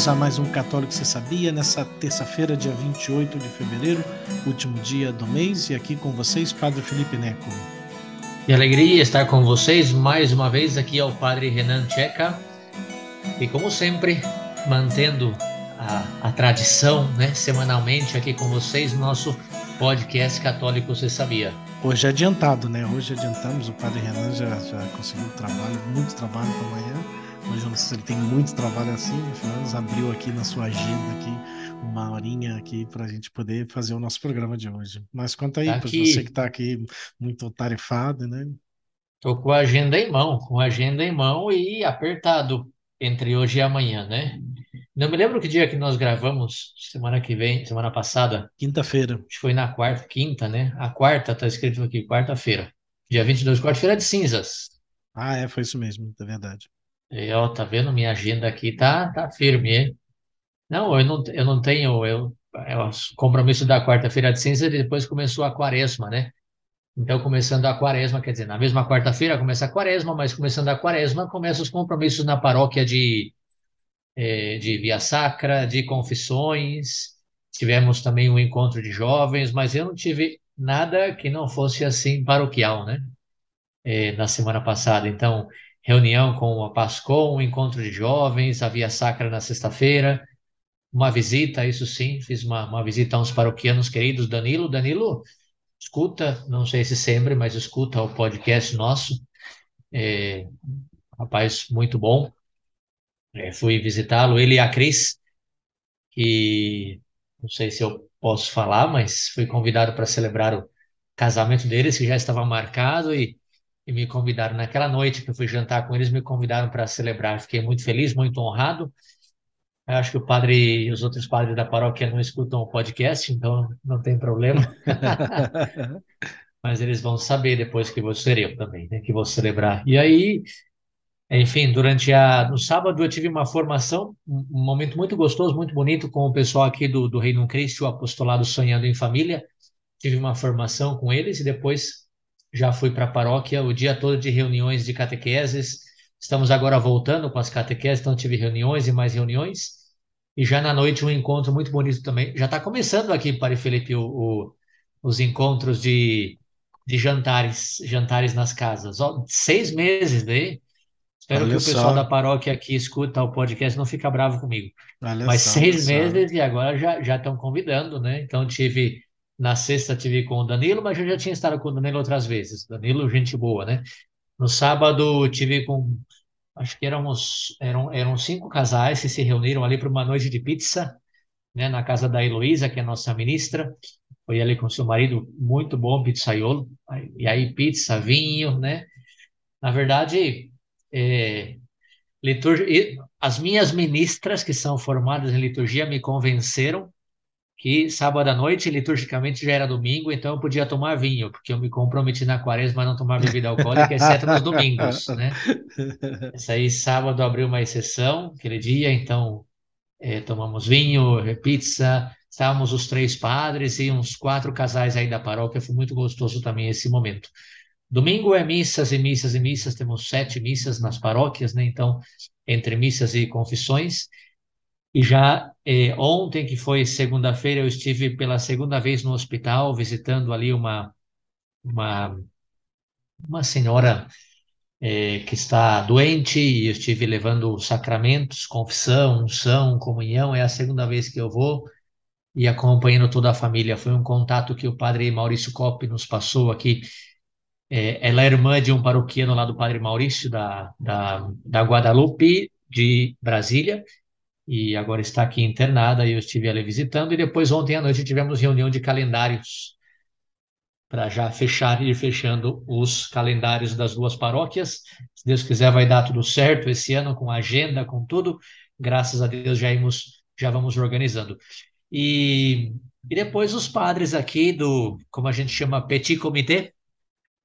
Bem-vindos a mais um Católico Você Sabia, nessa terça-feira, dia 28 de fevereiro, último dia do mês, e aqui com vocês, Padre Felipe Neco. Que alegria estar com vocês mais uma vez, aqui é o Padre Renan Checa, e como sempre, mantendo a, a tradição, né, semanalmente aqui com vocês, nosso podcast Católico Você Sabia. Hoje é adiantado, né? Hoje adiantamos, o Padre Renan já, já conseguiu trabalho, muito trabalho para amanhã Hoje eu não sei se ele tem muito trabalho assim, o Fernandes abriu aqui na sua agenda aqui uma horinha aqui para a gente poder fazer o nosso programa de hoje. Mas conta aí, tá você que está aqui muito tarefado, né? Estou com a agenda em mão, com a agenda em mão e apertado entre hoje e amanhã, né? Não me lembro que dia que nós gravamos, semana que vem, semana passada. Quinta-feira. Acho que foi na quarta, quinta, né? A quarta, tá escrito aqui, quarta-feira. Dia 22, quarta-feira de cinzas. Ah, é, foi isso mesmo, é verdade. Ó, tá vendo? Minha agenda aqui tá, tá firme, hein? Não, eu não, eu não tenho, eu, eu é compromisso da quarta-feira de cinza e depois começou a quaresma, né? Então, começando a quaresma, quer dizer, na mesma quarta-feira começa a quaresma, mas começando a quaresma, começam os compromissos na paróquia de, eh, de Via Sacra, de confissões, tivemos também um encontro de jovens, mas eu não tive nada que não fosse assim paroquial, né? Eh, na semana passada. Então, reunião com a Pascom, um encontro de jovens, a Via Sacra na sexta-feira, uma visita, isso sim, fiz uma, uma visita a uns paroquianos queridos, Danilo. Danilo, escuta, não sei se sempre, mas escuta o podcast nosso, é, rapaz muito bom. É, fui visitá-lo, ele e a Cris, que não sei se eu posso falar, mas fui convidado para celebrar o casamento deles, que já estava marcado, e e me convidaram naquela noite que eu fui jantar com eles, me convidaram para celebrar. Fiquei muito feliz, muito honrado. Eu acho que o padre e os outros padres da paróquia não escutam o podcast, então não tem problema. Mas eles vão saber depois que ser eu também, né, que vou celebrar. E aí, enfim, durante a no sábado eu tive uma formação, um momento muito gostoso, muito bonito com o pessoal aqui do, do Reino Cristo, o apostolado Sonhando em Família. Tive uma formação com eles e depois já fui para a paróquia o dia todo de reuniões de catequeses. Estamos agora voltando com as catequeses, então tive reuniões e mais reuniões. E já na noite um encontro muito bonito também. Já está começando aqui, Padre Felipe, o, o, os encontros de, de jantares, jantares nas casas. Ó, seis meses daí. Espero Olha que o pessoal só. da paróquia aqui escuta o podcast não fica bravo comigo. Olha Mas só, seis meses e agora já, já estão convidando, né? Então tive na sexta tive com o Danilo, mas eu já tinha estado com o Danilo outras vezes. Danilo, gente boa, né? No sábado tive com, acho que éramos, eram, eram cinco casais que se reuniram ali para uma noite de pizza, né? Na casa da Heloísa, que é nossa ministra. Foi ali com seu marido, muito bom, pizzaiolo. E aí pizza, vinho, né? Na verdade, é, liturgia, as minhas ministras, que são formadas em liturgia, me convenceram que sábado à noite, liturgicamente, já era domingo, então eu podia tomar vinho, porque eu me comprometi na quaresma a não tomar bebida alcoólica, exceto nos domingos, né? Essa aí, sábado, abriu uma exceção, aquele dia, então é, tomamos vinho, pizza, estávamos os três padres e uns quatro casais aí da paróquia, foi muito gostoso também esse momento. Domingo é missas e missas e missas, temos sete missas nas paróquias, né? Então, entre missas e confissões, e já eh, ontem, que foi segunda-feira, eu estive pela segunda vez no hospital, visitando ali uma, uma, uma senhora eh, que está doente, e eu estive levando sacramentos, confissão, unção, comunhão, é a segunda vez que eu vou, e acompanhando toda a família. Foi um contato que o padre Maurício Coppi nos passou aqui. É, ela é irmã de um paroquiano lá do padre Maurício, da, da, da Guadalupe, de Brasília, e agora está aqui internada e eu estive ali visitando. E depois, ontem à noite, tivemos reunião de calendários para já fechar e ir fechando os calendários das duas paróquias. Se Deus quiser, vai dar tudo certo esse ano, com agenda, com tudo. Graças a Deus já, imos, já vamos organizando. E, e depois os padres aqui do, como a gente chama, Petit Comité,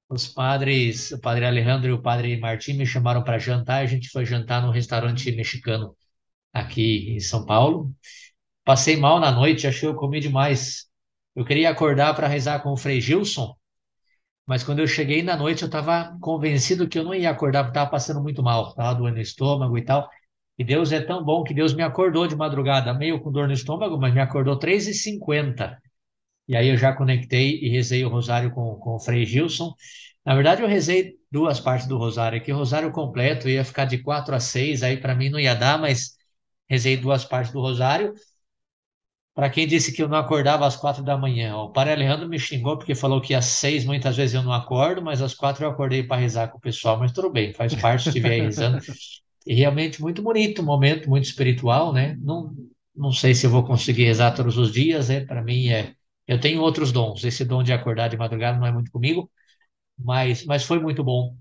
os padres, o padre Alejandro e o padre Martim me chamaram para jantar, a gente foi jantar num restaurante mexicano aqui em São Paulo. Passei mal na noite, achei que eu comi demais. Eu queria acordar para rezar com o Frei Gilson, mas quando eu cheguei na noite eu estava convencido que eu não ia acordar porque estava passando muito mal, estava doendo o estômago e tal. E Deus é tão bom que Deus me acordou de madrugada, meio com dor no estômago, mas me acordou 3h50. E aí eu já conectei e rezei o rosário com, com o Frei Gilson. Na verdade, eu rezei duas partes do rosário aqui. Rosário completo ia ficar de quatro a seis, aí para mim não ia dar, mas rezei duas partes do rosário. Para quem disse que eu não acordava às quatro da manhã, o Padre Alejandro me xingou porque falou que às seis muitas vezes eu não acordo, mas às quatro eu acordei para rezar com o pessoal. Mas tudo bem, faz parte, estive aí rezando. E realmente muito bonito, um momento muito espiritual, né? Não, não sei se eu vou conseguir rezar todos os dias, né? Para mim é. Eu tenho outros dons. Esse dom de acordar de madrugada não é muito comigo, mas, mas foi muito bom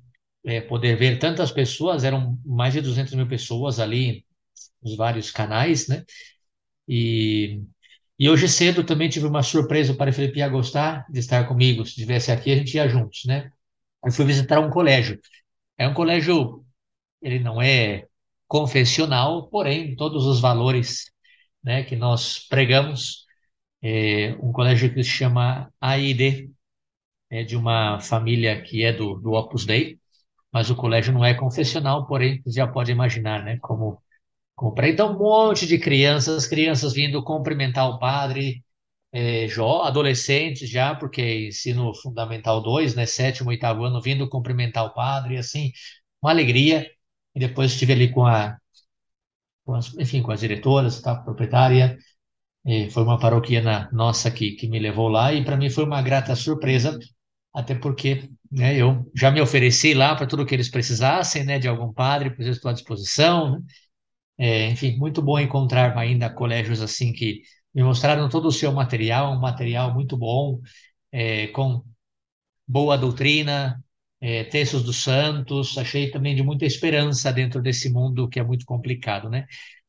é, poder ver tantas pessoas. Eram mais de 200 mil pessoas ali nos vários canais, né? E, e hoje cedo também tive uma surpresa. O Felipe ia gostar de estar comigo. Se estivesse aqui, a gente ia juntos, né? Eu fui visitar um colégio. É um colégio ele não é confessional, porém, todos os valores né, que nós pregamos, é um colégio que se chama AID, é de uma família que é do, do Opus Dei, mas o colégio não é confessional, porém, você já pode imaginar, né, como, como para então um monte de crianças, crianças vindo cumprimentar o padre, é, jó, adolescentes já, porque ensino fundamental 2, né, sétimo, oitavo ano, vindo cumprimentar o padre, assim, uma alegria, e depois estive ali com a, com as, enfim, com as diretoras, tá, proprietária, e foi uma paroquiana nossa que, que me levou lá, e para mim foi uma grata surpresa, até porque né, eu já me ofereci lá para tudo que eles precisassem, né, de algum padre, pois estou à disposição, né? É, enfim, muito bom encontrar ainda colégios assim que me mostraram todo o seu material, um material muito bom, é, com boa doutrina, é, textos dos santos, achei também de muita esperança dentro desse mundo que é muito complicado, né?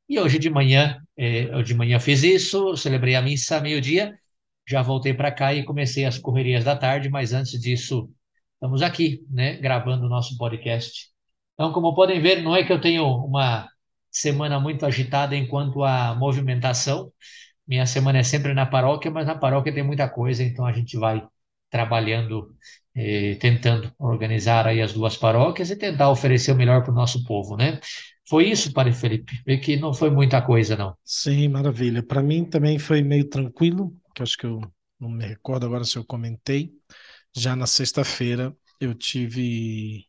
E hoje de manhã, é, de manhã fiz isso, celebrei a missa meio-dia, já voltei para cá e comecei as correrias da tarde, mas antes disso, estamos aqui, né, gravando o nosso podcast. Então, como podem ver, não é que eu tenho uma semana muito agitada enquanto a movimentação, minha semana é sempre na paróquia, mas na paróquia tem muita coisa, então a gente vai trabalhando eh, tentando organizar aí as duas paróquias e tentar oferecer o melhor para o nosso povo, né? Foi isso, Padre Felipe, Vê que não foi muita coisa, não. Sim, maravilha. Para mim também foi meio tranquilo, que acho que eu não me recordo agora se eu comentei. Já na sexta-feira eu tive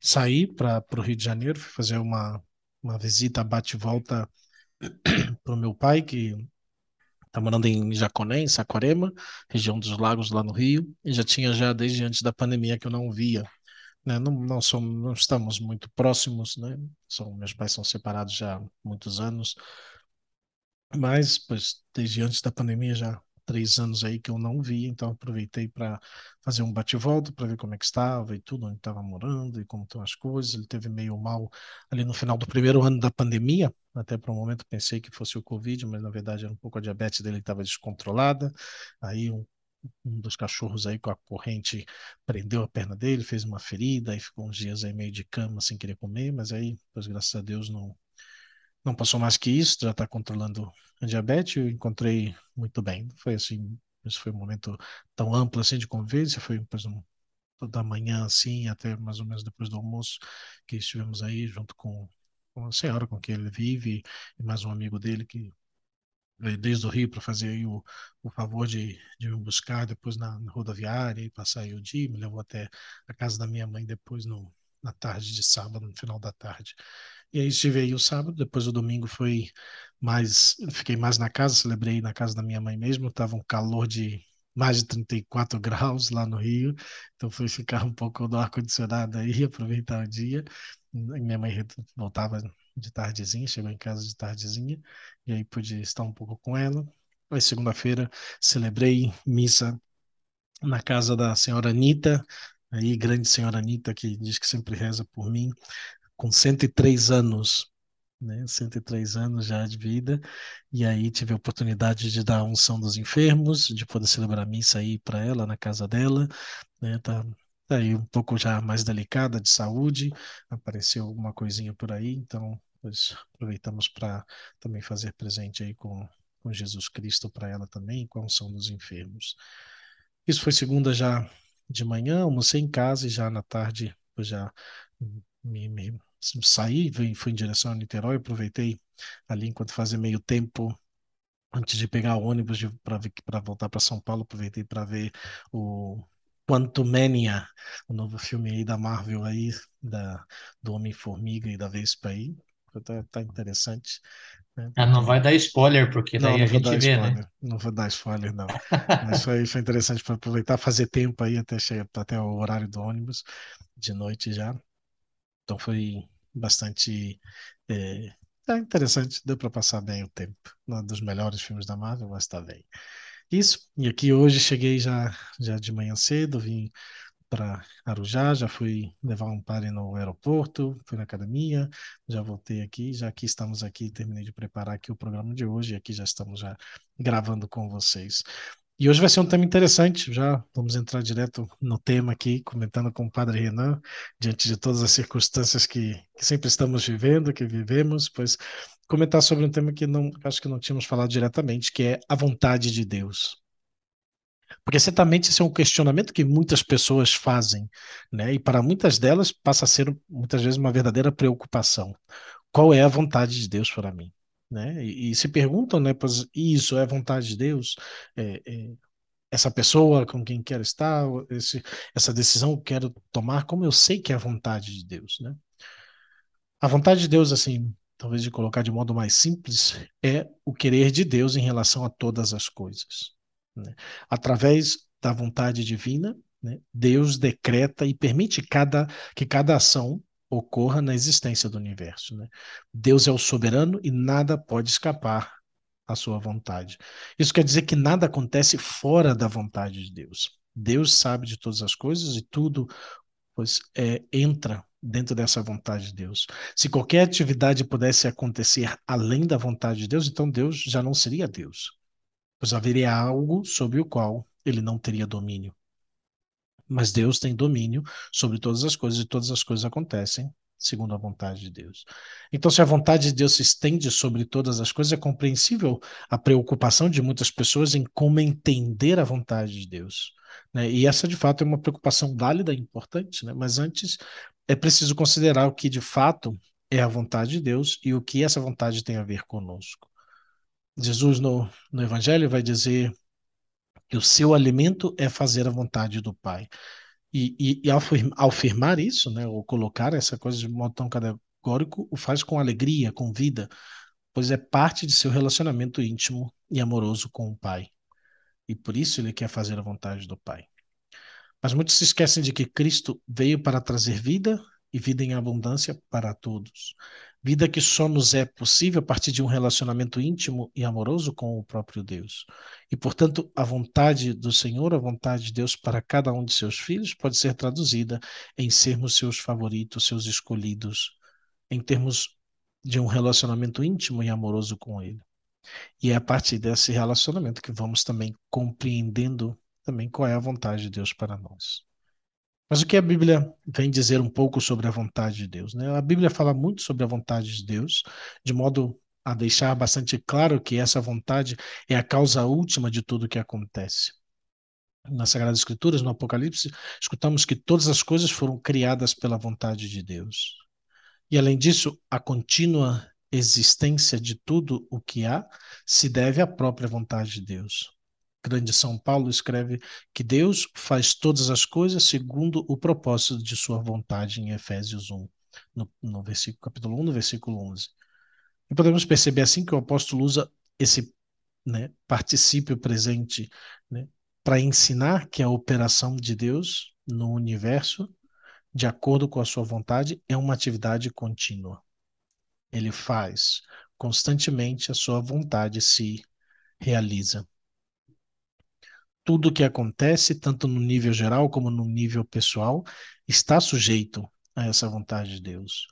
sair para o Rio de Janeiro, fui fazer uma, uma visita bate-volta para o meu pai, que Está morando em Jaconé, em Saquarema, região dos lagos lá no Rio, e já tinha já desde antes da pandemia que eu não via. Né? Não, não, somos, não estamos muito próximos, né? São, meus pais são separados já há muitos anos, mas pois, desde antes da pandemia já três anos aí que eu não vi, então aproveitei para fazer um bate-volta para ver como é que estava e tudo, onde estava morando e como estão as coisas. Ele teve meio mal ali no final do primeiro ano da pandemia, até por um momento pensei que fosse o Covid, mas na verdade era um pouco a diabetes dele que estava descontrolada. Aí um, um dos cachorros aí com a corrente prendeu a perna dele, fez uma ferida, e ficou uns dias aí meio de cama sem querer comer, mas aí, pois graças a Deus não não passou mais que isso, já está controlando a diabetes, eu encontrei muito bem. Foi assim, esse foi um momento tão amplo assim de convivência, foi um, da manhã assim, até mais ou menos depois do almoço, que estivemos aí junto com, com a senhora com quem ele vive e mais um amigo dele que veio desde o Rio para fazer aí o, o favor de, de me buscar depois na, na rodoviária e passar aí o dia, me levou até a casa da minha mãe depois no, na tarde de sábado, no final da tarde. E aí estive aí o sábado, depois o domingo foi mais, fiquei mais na casa, celebrei na casa da minha mãe mesmo, estava um calor de mais de 34 graus lá no Rio, então fui ficar um pouco no ar-condicionado aí, aproveitar o dia. Minha mãe voltava de tardezinha, chegou em casa de tardezinha, e aí pude estar um pouco com ela. Aí segunda-feira celebrei missa na casa da senhora Anitta, aí grande senhora Anitta, que diz que sempre reza por mim, com 103 anos, né? 103 anos já de vida, e aí tive a oportunidade de dar a unção dos enfermos, de poder celebrar a missa aí para ela, na casa dela, né? Tá, tá aí um pouco já mais delicada de saúde, apareceu alguma coisinha por aí, então pois, aproveitamos para também fazer presente aí com, com Jesus Cristo para ela também, com a unção dos enfermos. Isso foi segunda já de manhã, almocei em casa e já na tarde, já me, me saí, fui em direção a Niterói, aproveitei ali enquanto fazia meio tempo antes de pegar o ônibus para voltar para São Paulo, aproveitei para ver o Quantumania, o novo filme aí da Marvel aí, da, do Homem-Formiga e da Vespa aí. Tá, tá interessante. Né? Ah, não vai dar spoiler, porque daí não, não a gente vê, spoiler. né? Não vou dar spoiler, não. Mas foi, foi interessante para aproveitar, fazer tempo aí até chegar até o horário do ônibus, de noite já. Então foi bastante é, é interessante, deu para passar bem o tempo. Não é dos melhores filmes da Marvel, mas está bem. Isso, e aqui hoje cheguei já, já de manhã cedo, vim para Arujá, já fui levar um pare no aeroporto, fui na academia, já voltei aqui, já aqui estamos aqui, terminei de preparar aqui o programa de hoje, aqui já estamos já gravando com vocês. E hoje vai ser um tema interessante, já vamos entrar direto no tema aqui, comentando com o Padre Renan, diante de todas as circunstâncias que, que sempre estamos vivendo, que vivemos, pois comentar sobre um tema que não acho que não tínhamos falado diretamente, que é a vontade de Deus. Porque certamente esse é um questionamento que muitas pessoas fazem, né? E para muitas delas passa a ser muitas vezes uma verdadeira preocupação. Qual é a vontade de Deus para mim? né? E, e, se perguntam, né, pois isso é vontade de Deus? É, é, essa pessoa com quem quero estar, esse, essa decisão que quero tomar, como eu sei que é a vontade de Deus, né? A vontade de Deus, assim, talvez de colocar de modo mais simples, é o querer de Deus em relação a todas as coisas. Né? Através da vontade divina, né, Deus decreta e permite cada, que cada ação ocorra na existência do universo. Né? Deus é o soberano e nada pode escapar à sua vontade. Isso quer dizer que nada acontece fora da vontade de Deus. Deus sabe de todas as coisas e tudo pois, é, entra dentro dessa vontade de Deus. Se qualquer atividade pudesse acontecer além da vontade de Deus, então Deus já não seria Deus, pois haveria algo sobre o qual ele não teria domínio. Mas Deus tem domínio sobre todas as coisas e todas as coisas acontecem segundo a vontade de Deus. Então, se a vontade de Deus se estende sobre todas as coisas, é compreensível a preocupação de muitas pessoas em como entender a vontade de Deus. Né? E essa, de fato, é uma preocupação válida e importante, né? mas antes é preciso considerar o que, de fato, é a vontade de Deus e o que essa vontade tem a ver conosco. Jesus, no, no Evangelho, vai dizer que o seu alimento é fazer a vontade do Pai. E, e, e ao, ao, afirmar isso, né, ou colocar essa coisa de modo tão categórico, o faz com alegria, com vida, pois é parte de seu relacionamento íntimo e amoroso com o Pai. E por isso ele quer fazer a vontade do Pai. Mas muitos se esquecem de que Cristo veio para trazer vida e vida em abundância para todos. Vida que só nos é possível a partir de um relacionamento íntimo e amoroso com o próprio Deus. E, portanto, a vontade do Senhor, a vontade de Deus para cada um de seus filhos pode ser traduzida em sermos seus favoritos, seus escolhidos, em termos de um relacionamento íntimo e amoroso com Ele. E é a partir desse relacionamento que vamos também compreendendo também qual é a vontade de Deus para nós. Mas o que a Bíblia vem dizer um pouco sobre a vontade de Deus? Né? A Bíblia fala muito sobre a vontade de Deus, de modo a deixar bastante claro que essa vontade é a causa última de tudo o que acontece. Nas Sagradas Escrituras, no Apocalipse, escutamos que todas as coisas foram criadas pela vontade de Deus. E além disso, a contínua existência de tudo o que há se deve à própria vontade de Deus grande São Paulo escreve que Deus faz todas as coisas segundo o propósito de sua vontade em Efésios 1, no, no versículo, capítulo 1, no versículo 11. E podemos perceber assim que o apóstolo usa esse né, particípio presente né, para ensinar que a operação de Deus no universo, de acordo com a sua vontade, é uma atividade contínua. Ele faz constantemente a sua vontade se realiza tudo que acontece, tanto no nível geral como no nível pessoal, está sujeito a essa vontade de Deus.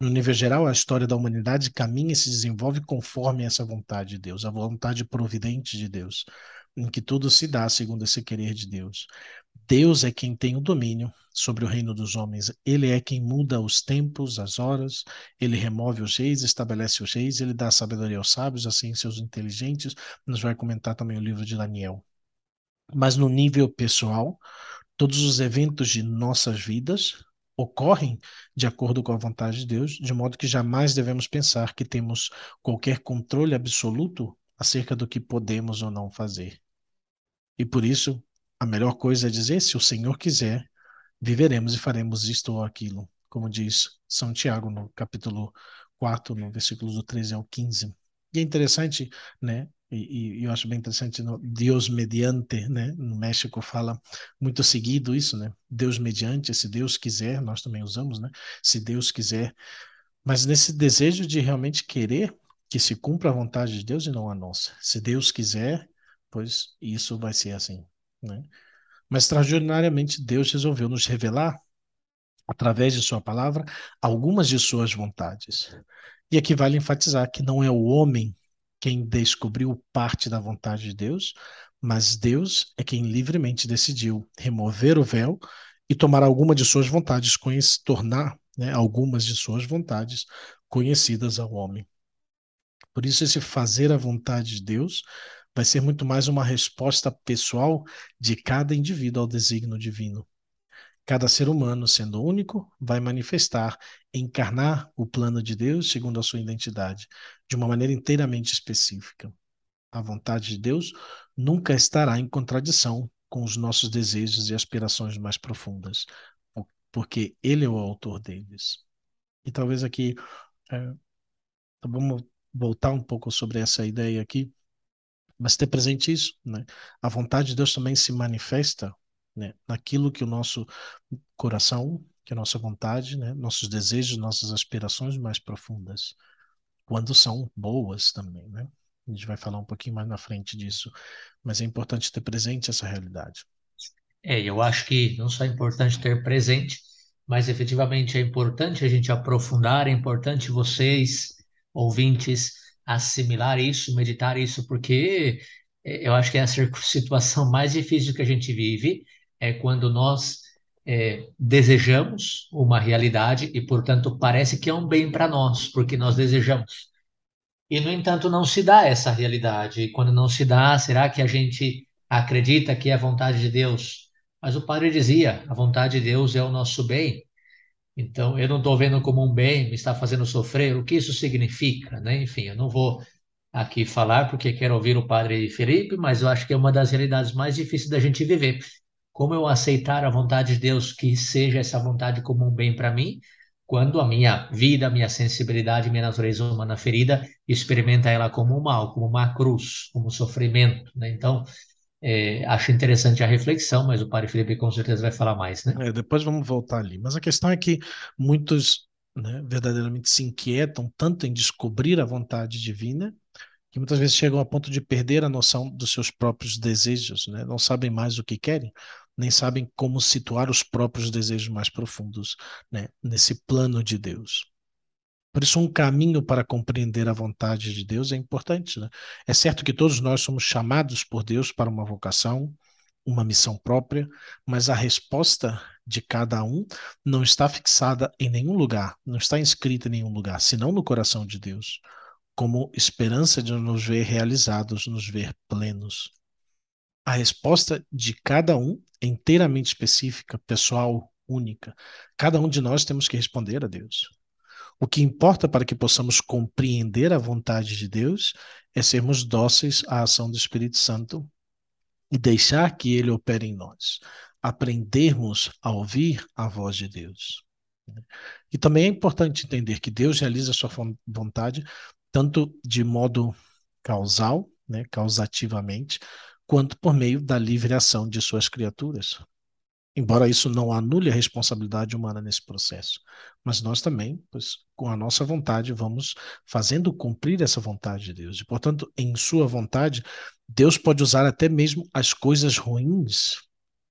No nível geral, a história da humanidade caminha e se desenvolve conforme essa vontade de Deus, a vontade providente de Deus, em que tudo se dá segundo esse querer de Deus. Deus é quem tem o domínio sobre o reino dos homens. Ele é quem muda os tempos, as horas, ele remove os reis, estabelece os reis, ele dá sabedoria aos sábios, assim seus inteligentes. Nos vai comentar também o livro de Daniel. Mas no nível pessoal, todos os eventos de nossas vidas ocorrem de acordo com a vontade de Deus, de modo que jamais devemos pensar que temos qualquer controle absoluto acerca do que podemos ou não fazer. E por isso, a melhor coisa é dizer: se o Senhor quiser, viveremos e faremos isto ou aquilo, como diz São Tiago no capítulo 4, no versículos do 13 ao 15. E é interessante, né? E, e, eu acho bem interessante, no Deus mediante, né? No México fala muito seguido isso, né? Deus mediante, se Deus quiser, nós também usamos, né? Se Deus quiser. Mas nesse desejo de realmente querer que se cumpra a vontade de Deus e não a nossa. Se Deus quiser, pois isso vai ser assim, né? Mas extraordinariamente Deus resolveu nos revelar através de sua palavra algumas de suas vontades. E aqui vale enfatizar que não é o homem quem descobriu parte da vontade de Deus, mas Deus é quem livremente decidiu remover o véu e tomar alguma de suas vontades, tornar né, algumas de suas vontades conhecidas ao homem. Por isso, esse fazer a vontade de Deus vai ser muito mais uma resposta pessoal de cada indivíduo ao desígnio divino. Cada ser humano, sendo único, vai manifestar, encarnar o plano de Deus segundo a sua identidade, de uma maneira inteiramente específica. A vontade de Deus nunca estará em contradição com os nossos desejos e aspirações mais profundas, porque Ele é o autor deles. E talvez aqui, é, vamos voltar um pouco sobre essa ideia aqui, mas ter presente isso, né? A vontade de Deus também se manifesta né, naquilo que o nosso coração, que a nossa vontade, né, nossos desejos, nossas aspirações mais profundas, quando são boas também, né? A gente vai falar um pouquinho mais na frente disso, mas é importante ter presente essa realidade. É, eu acho que não só é importante ter presente, mas efetivamente é importante a gente aprofundar, é importante vocês, ouvintes, assimilar isso, meditar isso, porque é, eu acho que é a situação mais difícil que a gente vive é quando nós é, desejamos uma realidade e, portanto, parece que é um bem para nós, porque nós desejamos. E, no entanto, não se dá essa realidade. E quando não se dá, será que a gente acredita que é a vontade de Deus? Mas o padre dizia: a vontade de Deus é o nosso bem. Então, eu não estou vendo como um bem, me está fazendo sofrer. O que isso significa? Né? Enfim, eu não vou aqui falar porque quero ouvir o padre Felipe, mas eu acho que é uma das realidades mais difíceis da gente viver como eu aceitar a vontade de Deus que seja essa vontade como um bem para mim, quando a minha vida, a minha sensibilidade, minha natureza humana ferida experimenta ela como um mal, como uma cruz, como sofrimento, né? Então, é, acho interessante a reflexão, mas o Padre Felipe com certeza vai falar mais, né? É, depois vamos voltar ali. Mas a questão é que muitos né, verdadeiramente se inquietam tanto em descobrir a vontade divina que muitas vezes chegam a ponto de perder a noção dos seus próprios desejos, né? não sabem mais o que querem, nem sabem como situar os próprios desejos mais profundos né? nesse plano de Deus. Por isso, um caminho para compreender a vontade de Deus é importante. Né? É certo que todos nós somos chamados por Deus para uma vocação, uma missão própria, mas a resposta de cada um não está fixada em nenhum lugar, não está inscrita em nenhum lugar, senão no coração de Deus como esperança de nos ver realizados, nos ver plenos. A resposta de cada um é inteiramente específica, pessoal, única. Cada um de nós temos que responder a Deus. O que importa para que possamos compreender a vontade de Deus é sermos dóceis à ação do Espírito Santo e deixar que ele opere em nós. Aprendermos a ouvir a voz de Deus. E também é importante entender que Deus realiza sua vontade tanto de modo causal, né, causativamente, quanto por meio da livre ação de suas criaturas. Embora isso não anule a responsabilidade humana nesse processo, mas nós também, pois, com a nossa vontade, vamos fazendo cumprir essa vontade de Deus. E, portanto, em Sua vontade, Deus pode usar até mesmo as coisas ruins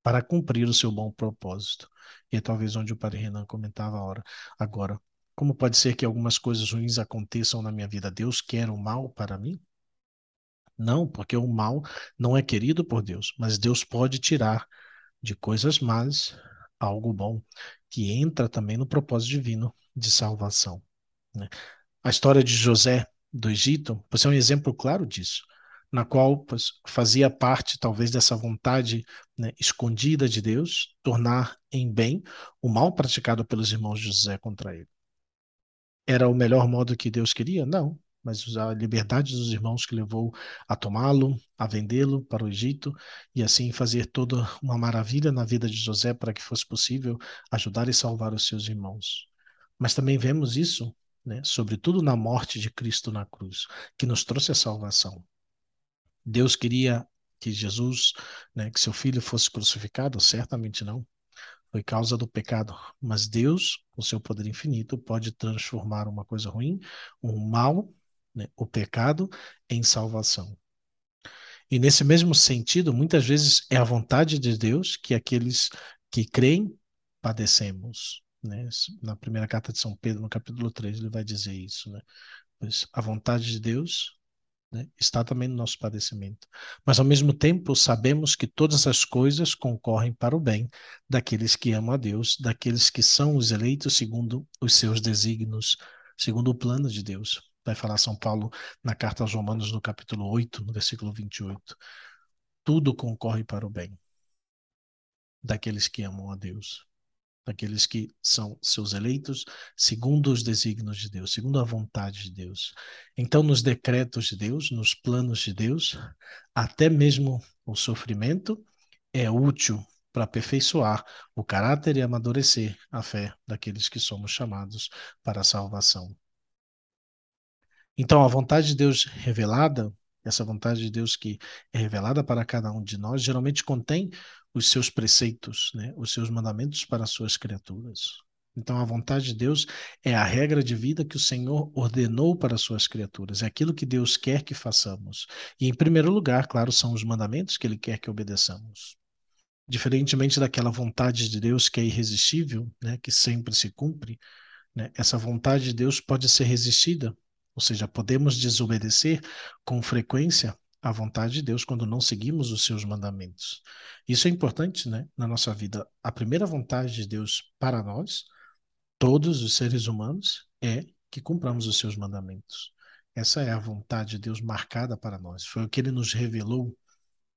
para cumprir o seu bom propósito. E é talvez onde o Padre Renan comentava agora. Como pode ser que algumas coisas ruins aconteçam na minha vida? Deus quer o mal para mim? Não, porque o mal não é querido por Deus, mas Deus pode tirar de coisas más algo bom, que entra também no propósito divino de salvação. Né? A história de José do Egito, é um exemplo claro disso. na qual fazia parte talvez dessa vontade né, escondida de Deus tornar em bem o mal praticado pelos irmãos de José contra ele. Era o melhor modo que Deus queria? Não, mas a liberdade dos irmãos que levou a tomá-lo, a vendê-lo para o Egito e assim fazer toda uma maravilha na vida de José para que fosse possível ajudar e salvar os seus irmãos. Mas também vemos isso, né, sobretudo na morte de Cristo na cruz, que nos trouxe a salvação. Deus queria que Jesus, né, que seu filho fosse crucificado? Certamente não. Foi causa do pecado. Mas Deus, com seu poder infinito, pode transformar uma coisa ruim, um mal, né, o pecado, em salvação. E nesse mesmo sentido, muitas vezes é a vontade de Deus que aqueles que creem padecemos. Né? Na primeira carta de São Pedro, no capítulo 3, ele vai dizer isso. Né? Pois a vontade de Deus né, está também no nosso padecimento. Mas, ao mesmo tempo, sabemos que todas as coisas concorrem para o bem daqueles que amam a Deus, daqueles que são os eleitos segundo os seus desígnios, segundo o plano de Deus. Vai falar São Paulo na carta aos Romanos, no capítulo 8, no versículo 28. Tudo concorre para o bem daqueles que amam a Deus daqueles que são seus eleitos, segundo os desígnios de Deus, segundo a vontade de Deus. Então, nos decretos de Deus, nos planos de Deus, até mesmo o sofrimento é útil para aperfeiçoar o caráter e amadurecer a fé daqueles que somos chamados para a salvação. Então, a vontade de Deus revelada, essa vontade de Deus que é revelada para cada um de nós, geralmente contém os seus preceitos, né, os seus mandamentos para as suas criaturas. Então, a vontade de Deus é a regra de vida que o Senhor ordenou para as suas criaturas, é aquilo que Deus quer que façamos. E, em primeiro lugar, claro, são os mandamentos que Ele quer que obedeçamos. Diferentemente daquela vontade de Deus que é irresistível, né, que sempre se cumpre, né, essa vontade de Deus pode ser resistida, ou seja, podemos desobedecer com frequência a vontade de Deus quando não seguimos os seus mandamentos. Isso é importante, né, na nossa vida. A primeira vontade de Deus para nós, todos os seres humanos, é que cumpramos os seus mandamentos. Essa é a vontade de Deus marcada para nós. Foi o que ele nos revelou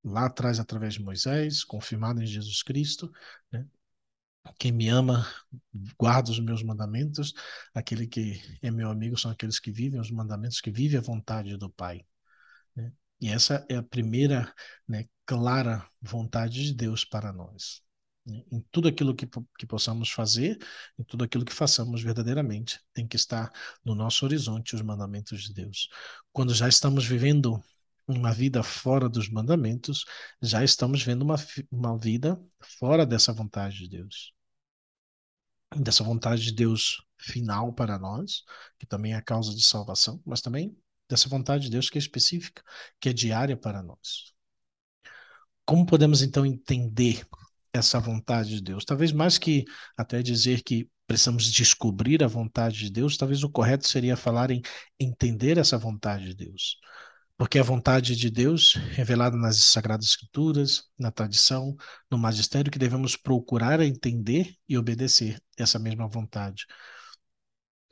lá atrás através de Moisés, confirmado em Jesus Cristo, né? Quem me ama, guarda os meus mandamentos. Aquele que é meu amigo são aqueles que vivem os mandamentos, que vivem a vontade do Pai. Né? E essa é a primeira né, clara vontade de Deus para nós. Né? Em tudo aquilo que, que possamos fazer, em tudo aquilo que façamos verdadeiramente, tem que estar no nosso horizonte os mandamentos de Deus. Quando já estamos vivendo uma vida fora dos mandamentos, já estamos vendo uma, uma vida fora dessa vontade de Deus. Dessa vontade de Deus final para nós, que também é a causa de salvação, mas também dessa vontade de Deus que é específica, que é diária para nós. Como podemos então entender essa vontade de Deus? Talvez mais que até dizer que precisamos descobrir a vontade de Deus, talvez o correto seria falar em entender essa vontade de Deus. Porque a vontade de Deus, revelada nas Sagradas Escrituras, na tradição, no magistério, que devemos procurar entender e obedecer essa mesma vontade.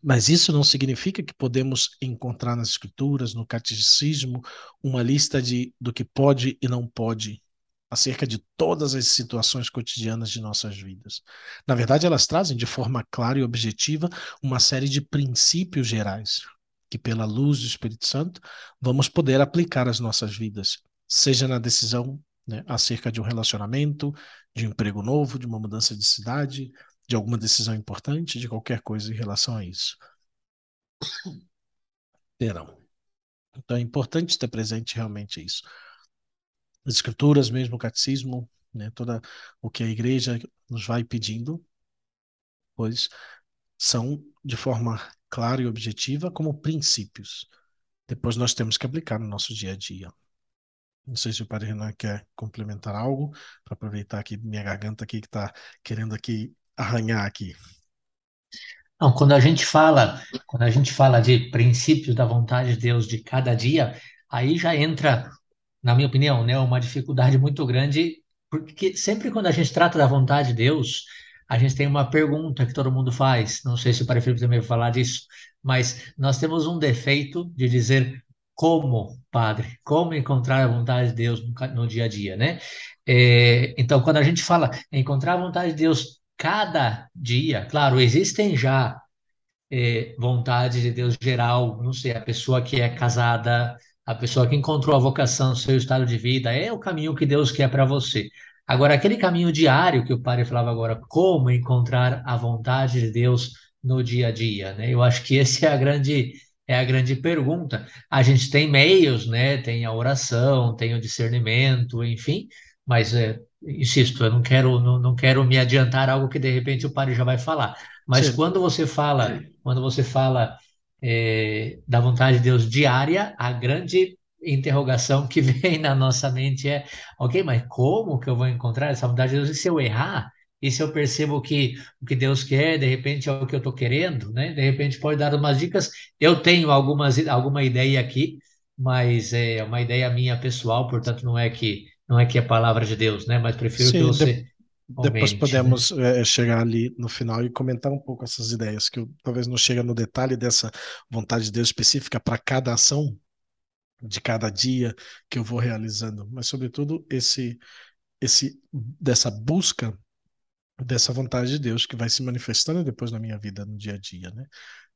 Mas isso não significa que podemos encontrar nas escrituras, no catecismo, uma lista de do que pode e não pode acerca de todas as situações cotidianas de nossas vidas. Na verdade, elas trazem de forma clara e objetiva uma série de princípios gerais que pela luz do Espírito Santo vamos poder aplicar às nossas vidas, seja na decisão né, acerca de um relacionamento, de um emprego novo, de uma mudança de cidade, de alguma decisão importante, de qualquer coisa em relação a isso. Terão. Então é importante ter presente realmente isso. As escrituras, mesmo o catecismo, né, toda o que a igreja nos vai pedindo, pois são de forma clara e objetiva como princípios. Depois nós temos que aplicar no nosso dia a dia. Não sei se o Padre Renan quer complementar algo, para aproveitar aqui minha garganta aqui que está querendo aqui arranhar aqui? Não, quando a gente fala, quando a gente fala de princípios da vontade de Deus de cada dia, aí já entra, na minha opinião, né, uma dificuldade muito grande, porque sempre quando a gente trata da vontade de Deus, a gente tem uma pergunta que todo mundo faz. Não sei se o Padre Felipe também vai falar disso, mas nós temos um defeito de dizer como, padre, como encontrar a vontade de Deus no, no dia a dia, né? É, então, quando a gente fala encontrar a vontade de Deus cada dia, claro, existem já é, vontade de Deus geral, não sei, a pessoa que é casada, a pessoa que encontrou a vocação, seu estado de vida, é o caminho que Deus quer para você. Agora, aquele caminho diário que o padre falava agora, como encontrar a vontade de Deus no dia a dia, né? Eu acho que esse é a grande é a grande pergunta. A gente tem meios, né? Tem a oração, tem o discernimento, enfim, mas é, insisto, eu não quero não, não quero me adiantar algo que de repente o padre já vai falar. Mas Sim. quando você fala, quando você fala é, da vontade de Deus diária, a grande interrogação que vem na nossa mente é: ok, mas como que eu vou encontrar essa vontade de Deus? E se eu errar? E se eu percebo que o que Deus quer, de repente é o que eu estou querendo, né? De repente pode dar umas dicas. Eu tenho algumas, alguma ideia aqui, mas é uma ideia minha pessoal, portanto não é que não é que é palavra de Deus, né? Mas prefiro Sim, que você depois podemos é, chegar ali no final e comentar um pouco essas ideias, que eu, talvez não chega no detalhe dessa vontade de Deus específica para cada ação de cada dia que eu vou realizando, mas sobretudo esse esse dessa busca dessa vontade de Deus que vai se manifestando depois na minha vida no dia a dia, né?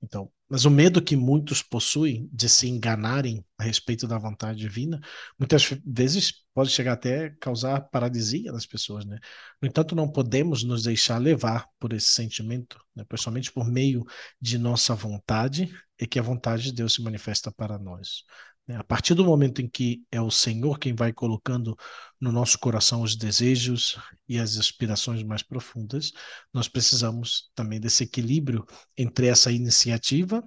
Então, mas o medo que muitos possuem de se enganarem a respeito da vontade divina, muitas vezes pode chegar até causar paralisia nas pessoas, né? No entanto, não podemos nos deixar levar por esse sentimento, né? principalmente por meio de nossa vontade, e que a vontade de Deus se manifesta para nós. Né? A partir do momento em que é o Senhor quem vai colocando no nosso coração os desejos e as aspirações mais profundas, nós precisamos também desse equilíbrio entre essa iniciativa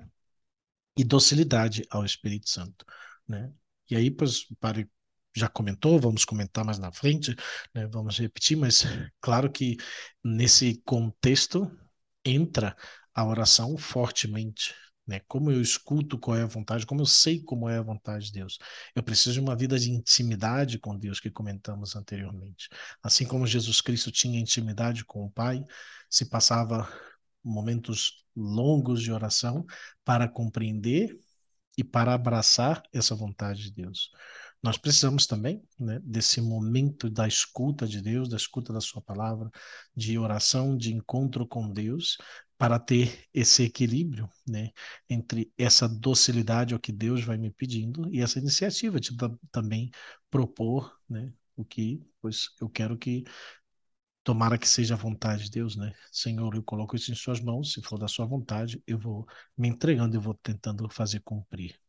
e docilidade ao Espírito Santo. Né? E aí, pois, para já comentou, vamos comentar mais na frente, né? vamos repetir, mas claro que nesse contexto entra a oração fortemente, né? Como eu escuto qual é a vontade, como eu sei como é a vontade de Deus. Eu preciso de uma vida de intimidade com Deus que comentamos anteriormente. Assim como Jesus Cristo tinha intimidade com o Pai, se passava momentos longos de oração para compreender e para abraçar essa vontade de Deus. Nós precisamos também né, desse momento da escuta de Deus, da escuta da Sua palavra, de oração, de encontro com Deus, para ter esse equilíbrio né, entre essa docilidade ao que Deus vai me pedindo e essa iniciativa de também propor né, o que pois eu quero que tomara que seja a vontade de Deus, né? Senhor, eu coloco isso em suas mãos, se for da sua vontade, eu vou me entregando, eu vou tentando fazer cumprir.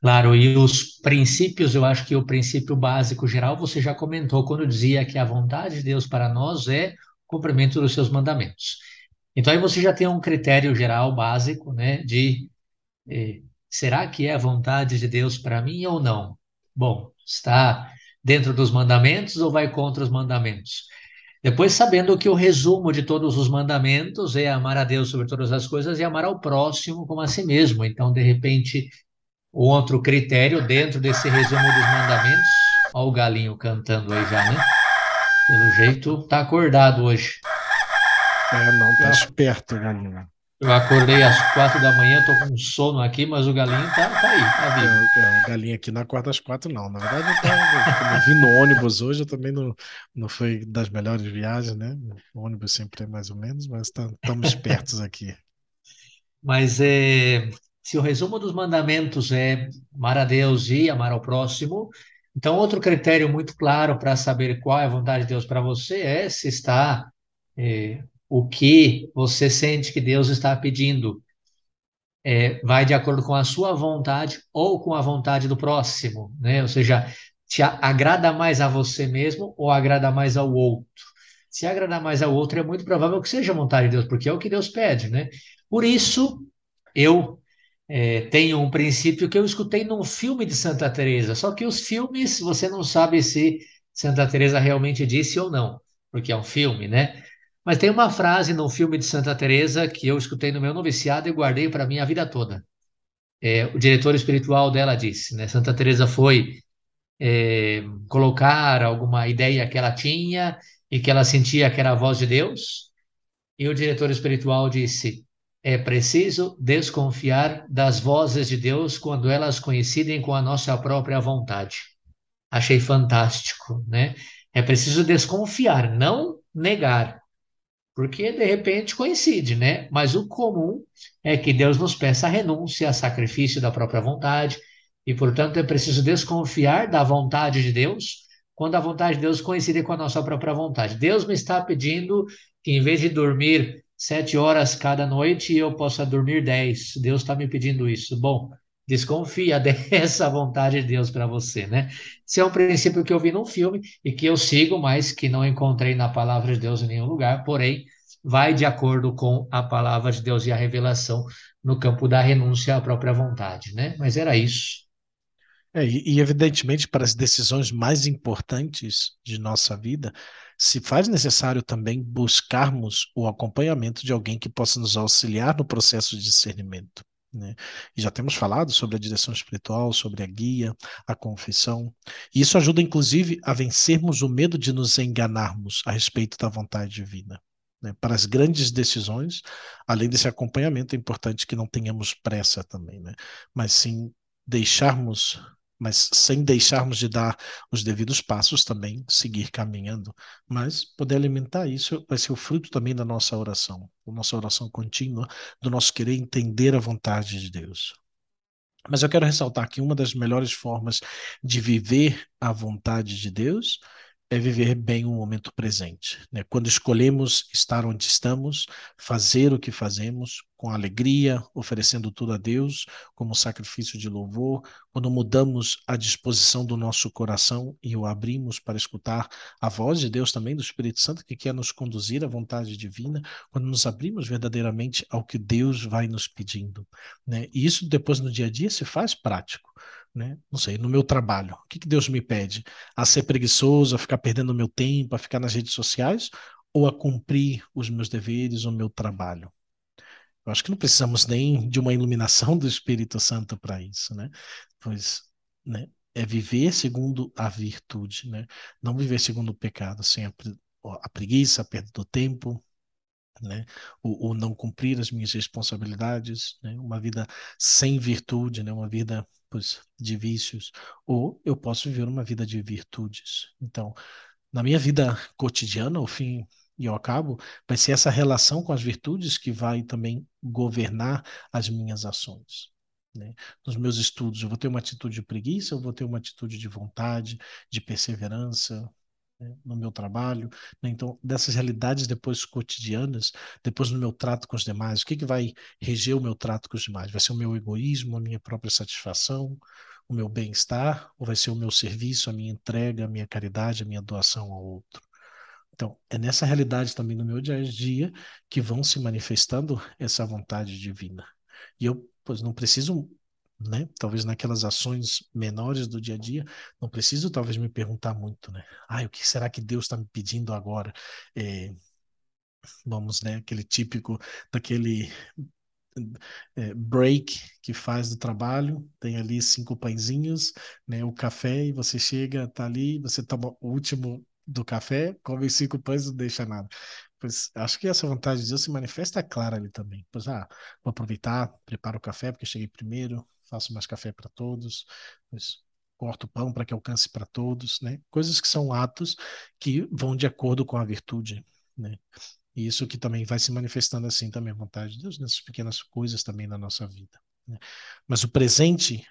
Claro, e os princípios, eu acho que o princípio básico geral você já comentou quando dizia que a vontade de Deus para nós é o cumprimento dos seus mandamentos. Então aí você já tem um critério geral básico, né, de eh, será que é a vontade de Deus para mim ou não? Bom, está dentro dos mandamentos ou vai contra os mandamentos? Depois, sabendo que o resumo de todos os mandamentos é amar a Deus sobre todas as coisas e amar ao próximo como a si mesmo. Então, de repente, outro critério dentro desse resumo dos mandamentos. Olha o galinho cantando aí já, né? Pelo jeito, tá acordado hoje. É, não, tá esperto, galinho. Eu acordei às quatro da manhã, tô com sono aqui, mas o galinho tá, tá aí, tá vivo. É, é, o galinho aqui não acorda às quatro, não. Na verdade, eu, tava, eu vim no ônibus hoje, eu também não, não foi das melhores viagens, né? O ônibus sempre é mais ou menos, mas estamos tá, espertos aqui. Mas é, se o resumo dos mandamentos é amar a Deus e amar ao próximo, então outro critério muito claro para saber qual é a vontade de Deus para você é se está é, o que você sente que Deus está pedindo é, vai de acordo com a sua vontade ou com a vontade do próximo, né? Ou seja, te agrada mais a você mesmo ou agrada mais ao outro. Se agradar mais ao outro, é muito provável que seja a vontade de Deus, porque é o que Deus pede, né? Por isso, eu é, tenho um princípio que eu escutei num filme de Santa Teresa. Só que os filmes, você não sabe se Santa Teresa realmente disse ou não, porque é um filme, né? Mas tem uma frase no filme de Santa Teresa que eu escutei no meu noviciado e guardei para mim a vida toda. É, o diretor espiritual dela disse, né? Santa Teresa foi é, colocar alguma ideia que ela tinha e que ela sentia que era a voz de Deus, e o diretor espiritual disse: é preciso desconfiar das vozes de Deus quando elas coincidem com a nossa própria vontade. Achei fantástico, né? É preciso desconfiar, não negar, porque de repente coincide, né? Mas o comum é que Deus nos peça a renúncia, sacrifício da própria vontade, e portanto é preciso desconfiar da vontade de Deus quando a vontade de Deus coincide com a nossa própria vontade. Deus me está pedindo que em vez de dormir sete horas cada noite, eu possa dormir dez. Deus está me pedindo isso. Bom, desconfia dessa vontade de Deus para você, né? Esse é um princípio que eu vi num filme e que eu sigo, mas que não encontrei na palavra de Deus em nenhum lugar, porém, vai de acordo com a palavra de Deus e a revelação no campo da renúncia à própria vontade, né? Mas era isso. É, e, evidentemente, para as decisões mais importantes de nossa vida, se faz necessário também buscarmos o acompanhamento de alguém que possa nos auxiliar no processo de discernimento. Né? E já temos falado sobre a direção espiritual, sobre a guia, a confissão. E isso ajuda, inclusive, a vencermos o medo de nos enganarmos a respeito da vontade divina. Né? Para as grandes decisões, além desse acompanhamento, é importante que não tenhamos pressa também, né? mas sim deixarmos mas sem deixarmos de dar os devidos passos também, seguir caminhando, mas poder alimentar isso vai ser o fruto também da nossa oração, da nossa oração contínua, do nosso querer entender a vontade de Deus. Mas eu quero ressaltar que uma das melhores formas de viver a vontade de Deus é viver bem o momento presente. Né? Quando escolhemos estar onde estamos, fazer o que fazemos, com alegria, oferecendo tudo a Deus como sacrifício de louvor, quando mudamos a disposição do nosso coração e o abrimos para escutar a voz de Deus também, do Espírito Santo, que quer nos conduzir à vontade divina, quando nos abrimos verdadeiramente ao que Deus vai nos pedindo. Né? E isso depois no dia a dia se faz prático. Né? Não sei, no meu trabalho. O que, que Deus me pede? A ser preguiçoso, a ficar perdendo meu tempo, a ficar nas redes sociais? Ou a cumprir os meus deveres, o meu trabalho? Eu acho que não precisamos nem de uma iluminação do Espírito Santo para isso, né? Pois, né? É viver segundo a virtude, né? Não viver segundo o pecado, sem a, a preguiça, a perda do tempo, né? O, o, não cumprir as minhas responsabilidades, né? Uma vida sem virtude, né? Uma vida pois, de vícios. Ou eu posso viver uma vida de virtudes. Então, na minha vida cotidiana, ao fim e ao cabo, vai ser essa relação com as virtudes que vai também governar as minhas ações. Né? Nos meus estudos, eu vou ter uma atitude de preguiça, eu vou ter uma atitude de vontade, de perseverança, né? no meu trabalho. Né? Então, dessas realidades depois cotidianas, depois no meu trato com os demais, o que, que vai reger o meu trato com os demais? Vai ser o meu egoísmo, a minha própria satisfação, o meu bem-estar, ou vai ser o meu serviço, a minha entrega, a minha caridade, a minha doação ao outro? Então, é nessa realidade também no meu dia a dia que vão se manifestando essa vontade divina. E eu, pois, não preciso, né? Talvez naquelas ações menores do dia a dia, não preciso talvez me perguntar muito, né? Ah, o que será que Deus está me pedindo agora? É, vamos, né? Aquele típico daquele é, break que faz do trabalho, tem ali cinco pãezinhos, né, o café, e você chega, tá ali, você toma o último do café, come cinco pães e não deixa nada. Pois acho que essa vontade de Deus se manifesta clara ali também. Pois, ah, vou aproveitar, preparo o café porque cheguei primeiro, faço mais café para todos, pois, corto o pão para que alcance para todos, né? Coisas que são atos que vão de acordo com a virtude, né? E isso que também vai se manifestando assim também a vontade de Deus nessas pequenas coisas também na nossa vida. Né? Mas o presente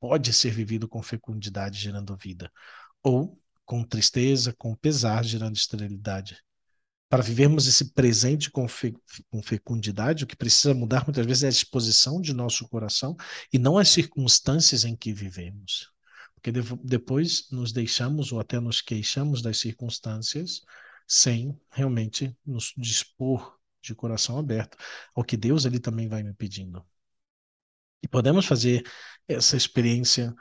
pode ser vivido com fecundidade gerando vida, ou com tristeza, com pesar, gerando esterilidade. Para vivermos esse presente com, fe com fecundidade, o que precisa mudar muitas vezes é a disposição de nosso coração e não as circunstâncias em que vivemos. Porque de depois nos deixamos ou até nos queixamos das circunstâncias sem realmente nos dispor de coração aberto ao que Deus ele também vai me pedindo. E podemos fazer essa experiência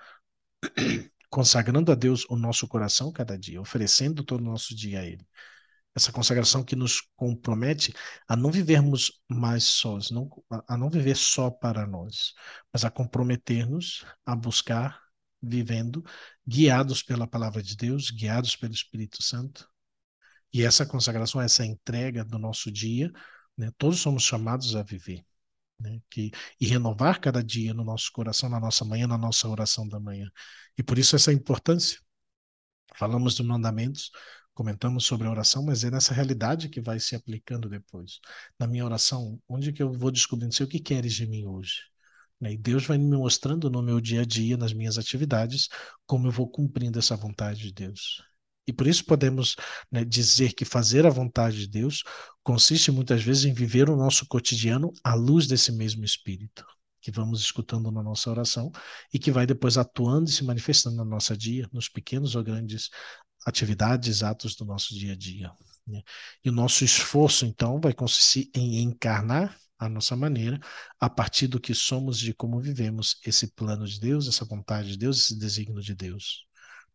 consagrando a Deus o nosso coração cada dia, oferecendo todo o nosso dia a Ele. Essa consagração que nos compromete a não vivermos mais sós, não, a não viver só para nós, mas a comprometer-nos a buscar vivendo, guiados pela palavra de Deus, guiados pelo Espírito Santo. E essa consagração, essa entrega do nosso dia, né, todos somos chamados a viver. Né? Que, e renovar cada dia no nosso coração, na nossa manhã, na nossa oração da manhã. E por isso essa importância. Falamos dos mandamentos, comentamos sobre a oração, mas é nessa realidade que vai se aplicando depois. Na minha oração, onde que eu vou descobrindo, sei o que queres de mim hoje? Né? E Deus vai me mostrando no meu dia a dia, nas minhas atividades, como eu vou cumprindo essa vontade de Deus. E por isso podemos né, dizer que fazer a vontade de Deus consiste muitas vezes em viver o nosso cotidiano à luz desse mesmo Espírito, que vamos escutando na nossa oração e que vai depois atuando e se manifestando no nosso dia, nos pequenos ou grandes atividades, atos do nosso dia a dia. Né? E o nosso esforço, então, vai consistir em encarnar a nossa maneira, a partir do que somos, de como vivemos esse plano de Deus, essa vontade de Deus, esse desígnio de Deus.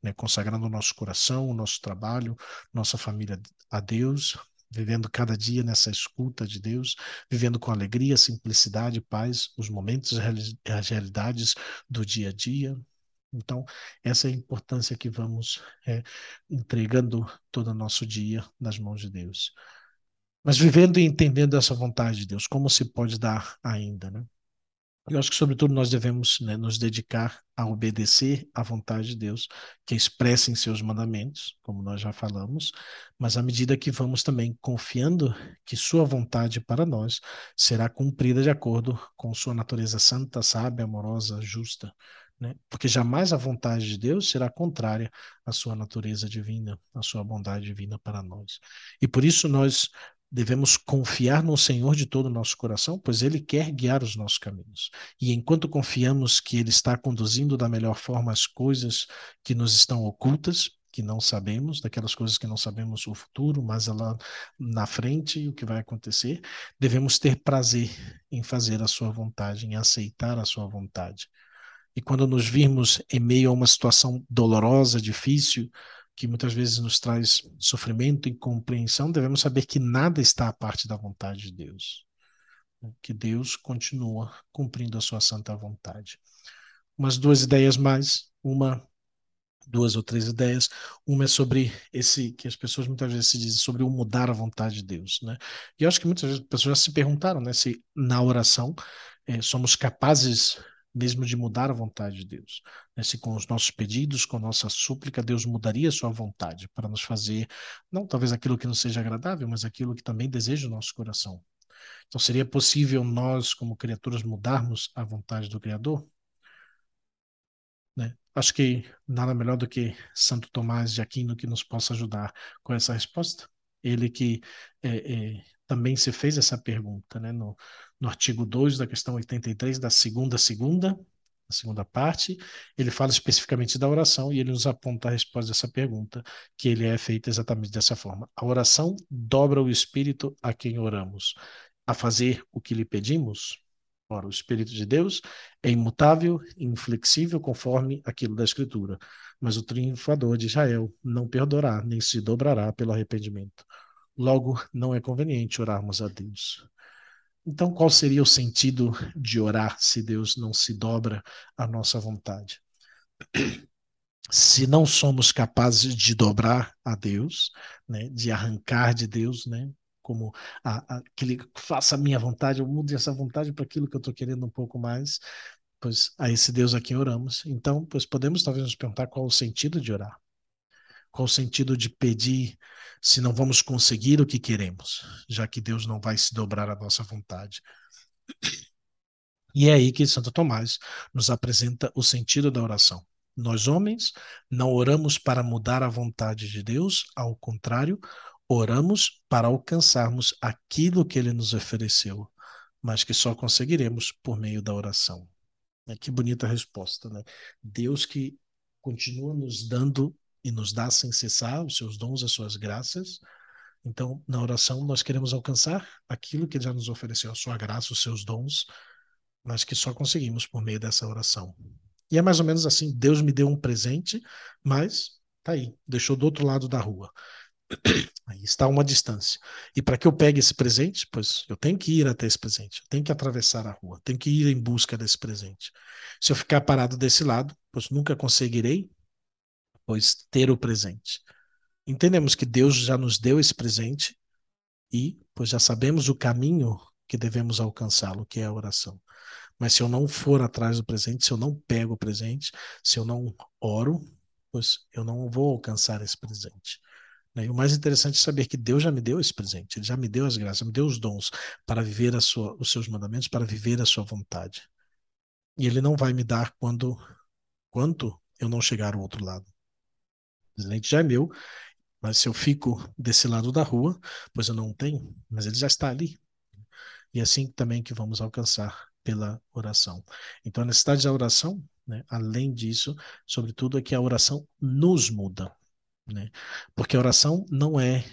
Né? Consagrando o nosso coração, o nosso trabalho, nossa família a Deus, vivendo cada dia nessa escuta de Deus, vivendo com alegria, simplicidade, paz, os momentos, as realidades do dia a dia. Então, essa é a importância que vamos é, entregando todo o nosso dia nas mãos de Deus. Mas vivendo e entendendo essa vontade de Deus, como se pode dar ainda, né? Eu acho que, sobretudo, nós devemos né, nos dedicar a obedecer à vontade de Deus, que é expressa em seus mandamentos, como nós já falamos, mas à medida que vamos também confiando que Sua vontade para nós será cumprida de acordo com Sua natureza santa, sábia, amorosa, justa. Né? Porque jamais a vontade de Deus será contrária à Sua natureza divina, à Sua bondade divina para nós. E por isso nós devemos confiar no Senhor de todo o nosso coração, pois Ele quer guiar os nossos caminhos. E enquanto confiamos que Ele está conduzindo da melhor forma as coisas que nos estão ocultas, que não sabemos, daquelas coisas que não sabemos o futuro, mas lá na frente o que vai acontecer, devemos ter prazer em fazer a Sua vontade, em aceitar a Sua vontade. E quando nos virmos em meio a uma situação dolorosa, difícil, que muitas vezes nos traz sofrimento e incompreensão, devemos saber que nada está à parte da vontade de Deus. Que Deus continua cumprindo a sua santa vontade. Umas duas ideias mais, uma duas ou três ideias. Uma é sobre esse que as pessoas muitas vezes se dizem sobre o mudar a vontade de Deus, né? E eu acho que muitas vezes as pessoas já se perguntaram, né, se na oração eh, somos capazes mesmo de mudar a vontade de Deus. Né? Se com os nossos pedidos, com nossa súplica, Deus mudaria a sua vontade para nos fazer, não talvez aquilo que não seja agradável, mas aquilo que também deseja o nosso coração. Então, seria possível nós, como criaturas, mudarmos a vontade do Criador? Né? Acho que nada melhor do que Santo Tomás de Aquino que nos possa ajudar com essa resposta. Ele que é, é, também se fez essa pergunta, né? No, no artigo 2 da questão 83 da segunda segunda, a segunda parte, ele fala especificamente da oração e ele nos aponta a resposta dessa pergunta, que ele é feita exatamente dessa forma. A oração dobra o espírito a quem oramos, a fazer o que lhe pedimos. Ora, o espírito de Deus é imutável inflexível conforme aquilo da escritura, mas o triunfador de Israel não perdoará nem se dobrará pelo arrependimento. Logo, não é conveniente orarmos a Deus. Então, qual seria o sentido de orar se Deus não se dobra à nossa vontade? Se não somos capazes de dobrar a Deus, né, de arrancar de Deus, né, como a, a, que ele faça a minha vontade, eu mude essa vontade para aquilo que eu estou querendo um pouco mais, pois a esse Deus a quem oramos. Então, pois podemos talvez nos perguntar qual o sentido de orar. Qual o sentido de pedir se não vamos conseguir o que queremos, já que Deus não vai se dobrar à nossa vontade? E é aí que Santo Tomás nos apresenta o sentido da oração. Nós, homens, não oramos para mudar a vontade de Deus, ao contrário, oramos para alcançarmos aquilo que ele nos ofereceu, mas que só conseguiremos por meio da oração. Que bonita resposta, né? Deus que continua nos dando e nos dá sem cessar os seus dons, as suas graças. Então, na oração, nós queremos alcançar aquilo que já nos ofereceu, a sua graça, os seus dons, mas que só conseguimos por meio dessa oração. E é mais ou menos assim: Deus me deu um presente, mas tá aí, deixou do outro lado da rua. Aí está uma distância. E para que eu pegue esse presente, pois eu tenho que ir até esse presente, eu tenho que atravessar a rua, tenho que ir em busca desse presente. Se eu ficar parado desse lado, pois nunca conseguirei pois ter o presente. Entendemos que Deus já nos deu esse presente e, pois já sabemos o caminho que devemos alcançá-lo, que é a oração. Mas se eu não for atrás do presente, se eu não pego o presente, se eu não oro, pois eu não vou alcançar esse presente. Né? E o mais interessante é saber que Deus já me deu esse presente, Ele já me deu as graças, me deu os dons para viver sua, os seus mandamentos, para viver a sua vontade. E Ele não vai me dar quando, quanto eu não chegar ao outro lado. O presente já é meu, mas se eu fico desse lado da rua, pois eu não tenho, mas Ele já está ali. E é assim também que vamos alcançar pela oração. Então, a necessidade da oração, né, além disso, sobretudo, é que a oração nos muda. Né? Porque a oração não é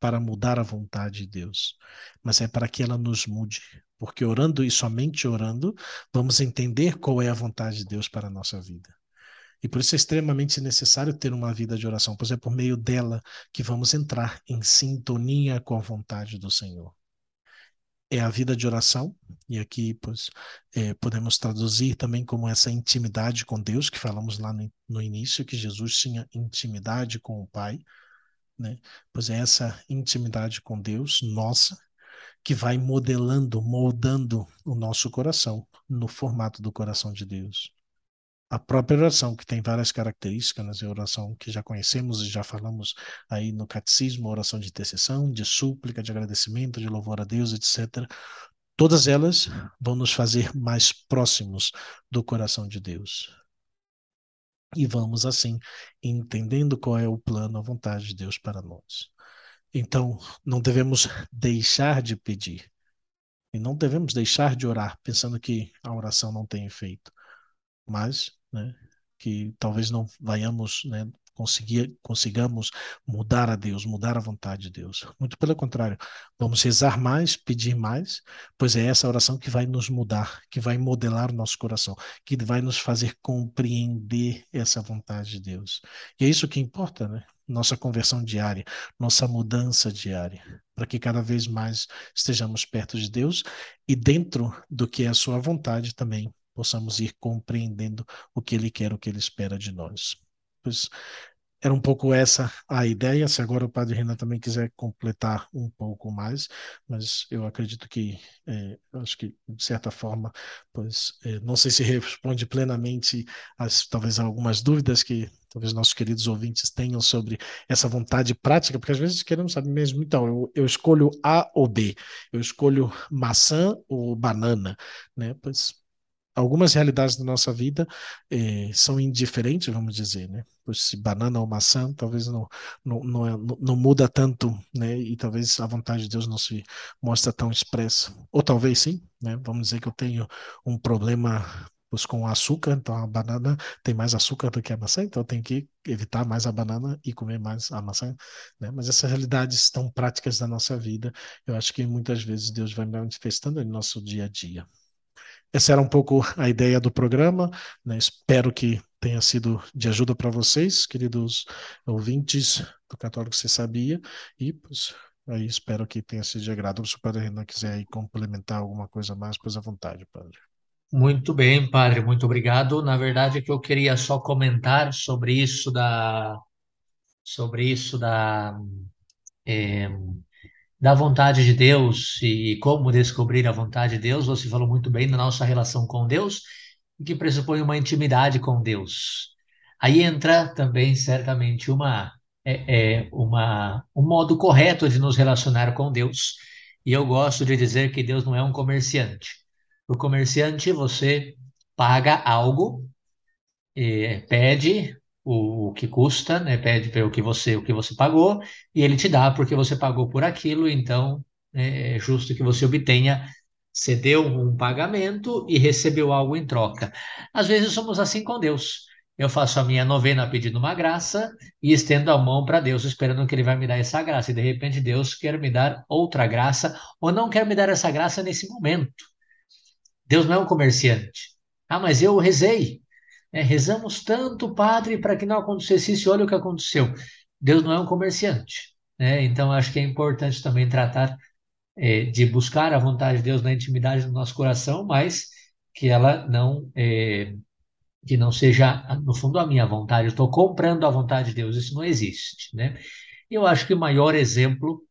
para mudar a vontade de Deus, mas é para que ela nos mude. Porque orando e somente orando, vamos entender qual é a vontade de Deus para a nossa vida. E por isso é extremamente necessário ter uma vida de oração, pois é por meio dela que vamos entrar em sintonia com a vontade do Senhor. É a vida de oração, e aqui pois, é, podemos traduzir também como essa intimidade com Deus, que falamos lá no, no, início, que Jesus tinha intimidade com o Pai, né? pois é essa intimidade com Deus, nossa, que vai modelando, moldando o nosso coração no formato do coração de Deus a própria oração, que tem várias características, né? a oração que já conhecemos e já falamos aí no catecismo, oração de intercessão, de súplica, de agradecimento, de louvor a Deus, etc. Todas elas vão nos fazer mais próximos do coração de Deus. E vamos assim entendendo qual é o plano, a vontade de Deus para nós. Então, não devemos deixar de pedir. E não devemos deixar de orar pensando que a oração não tem efeito mas né, que talvez não vayamos né, conseguir, consigamos mudar a Deus, mudar a vontade de Deus. Muito pelo contrário, vamos rezar mais, pedir mais, pois é essa oração que vai nos mudar, que vai modelar o nosso coração, que vai nos fazer compreender essa vontade de Deus. E é isso que importa, né? Nossa conversão diária, nossa mudança diária, para que cada vez mais estejamos perto de Deus e dentro do que é a sua vontade também possamos ir compreendendo o que ele quer, o que ele espera de nós. Pois era um pouco essa a ideia. Se agora o Padre Renan também quiser completar um pouco mais, mas eu acredito que, é, acho que de certa forma, pois é, não sei se responde plenamente as talvez algumas dúvidas que talvez nossos queridos ouvintes tenham sobre essa vontade prática, porque às vezes queremos saber mesmo, então, eu, eu escolho A ou B, eu escolho maçã ou banana, né? Pois algumas realidades da nossa vida eh, são indiferentes, vamos dizer, né? Se banana ou maçã, talvez não, não, não, é, não, não, muda tanto, né? E talvez a vontade de Deus não se mostra tão expressa. Ou talvez sim, né? Vamos dizer que eu tenho um problema pois, com açúcar, então a banana tem mais açúcar do que a maçã, então eu tenho que evitar mais a banana e comer mais a maçã, né? Mas essas realidades tão práticas da nossa vida, eu acho que muitas vezes Deus vai manifestando no nosso dia a dia. Essa era um pouco a ideia do programa. Né? Espero que tenha sido de ajuda para vocês, queridos ouvintes do Católico Você Sabia. E pois, aí espero que tenha sido de agrado. Se o Padre Renan quiser aí complementar alguma coisa mais, pois à vontade, Padre. Muito bem, Padre, muito obrigado. Na verdade, é que eu queria só comentar sobre isso da sobre isso da é, da vontade de Deus e como descobrir a vontade de Deus, você falou muito bem da nossa relação com Deus, que pressupõe uma intimidade com Deus. Aí entra também certamente uma é, é, uma um modo correto de nos relacionar com Deus. E eu gosto de dizer que Deus não é um comerciante. O comerciante você paga algo, é, pede o, o que custa, né? Pede o que você o que você pagou e ele te dá porque você pagou por aquilo, então é, é justo que você obtenha cedeu um pagamento e recebeu algo em troca. Às vezes somos assim com Deus. Eu faço a minha novena pedindo uma graça e estendo a mão para Deus, esperando que Ele vai me dar essa graça. E de repente Deus quer me dar outra graça ou não quer me dar essa graça nesse momento. Deus não é um comerciante. Ah, mas eu rezei. É, rezamos tanto, padre, para que não acontecesse isso, olha o que aconteceu. Deus não é um comerciante. Né? Então, acho que é importante também tratar é, de buscar a vontade de Deus na intimidade do nosso coração, mas que ela não. É, que não seja, no fundo, a minha vontade. Eu estou comprando a vontade de Deus. Isso não existe. Né? Eu acho que o maior exemplo,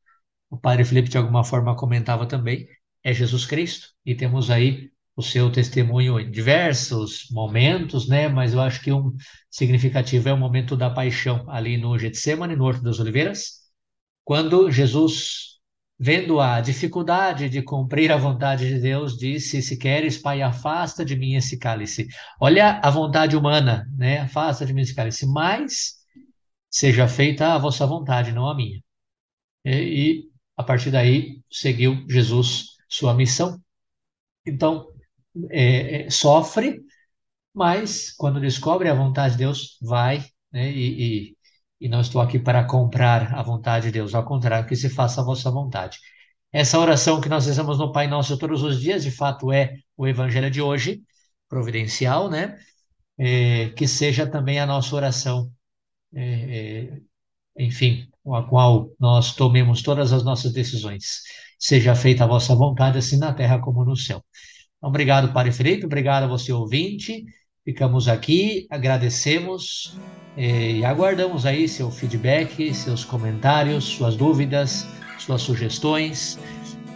o padre Felipe de alguma forma comentava também, é Jesus Cristo, e temos aí o seu testemunho em diversos momentos, né? Mas eu acho que um significativo é o momento da paixão ali no Getsemane, no Horto das Oliveiras, quando Jesus, vendo a dificuldade de cumprir a vontade de Deus, disse: Se queres, Pai, afasta de mim esse cálice. Olha a vontade humana, né? Afasta de mim esse cálice, mas seja feita a vossa vontade, não a minha. E, e a partir daí seguiu Jesus sua missão. Então, é, sofre, mas quando descobre a vontade de Deus, vai, né? E, e, e não estou aqui para comprar a vontade de Deus, ao contrário, que se faça a vossa vontade. Essa oração que nós rezamos no Pai Nosso todos os dias, de fato, é o Evangelho de hoje, providencial, né? É, que seja também a nossa oração, é, é, enfim, com a qual nós tomemos todas as nossas decisões. Seja feita a vossa vontade, assim na terra como no céu. Obrigado, Padre Felipe, obrigado a você, ouvinte. Ficamos aqui, agradecemos eh, e aguardamos aí seu feedback, seus comentários, suas dúvidas, suas sugestões.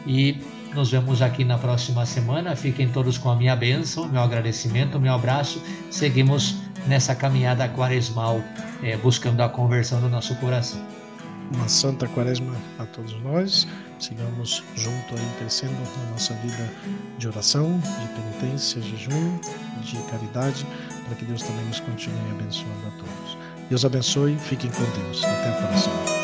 E nos vemos aqui na próxima semana. Fiquem todos com a minha bênção, meu agradecimento, meu abraço. Seguimos nessa caminhada quaresmal, eh, buscando a conversão do nosso coração. Uma santa quaresma a todos nós sigamos junto aí crescendo na nossa vida de oração, de penitência, jejum, de caridade, para que Deus também nos continue abençoando a todos. Deus abençoe, fiquem com Deus. Até a próxima.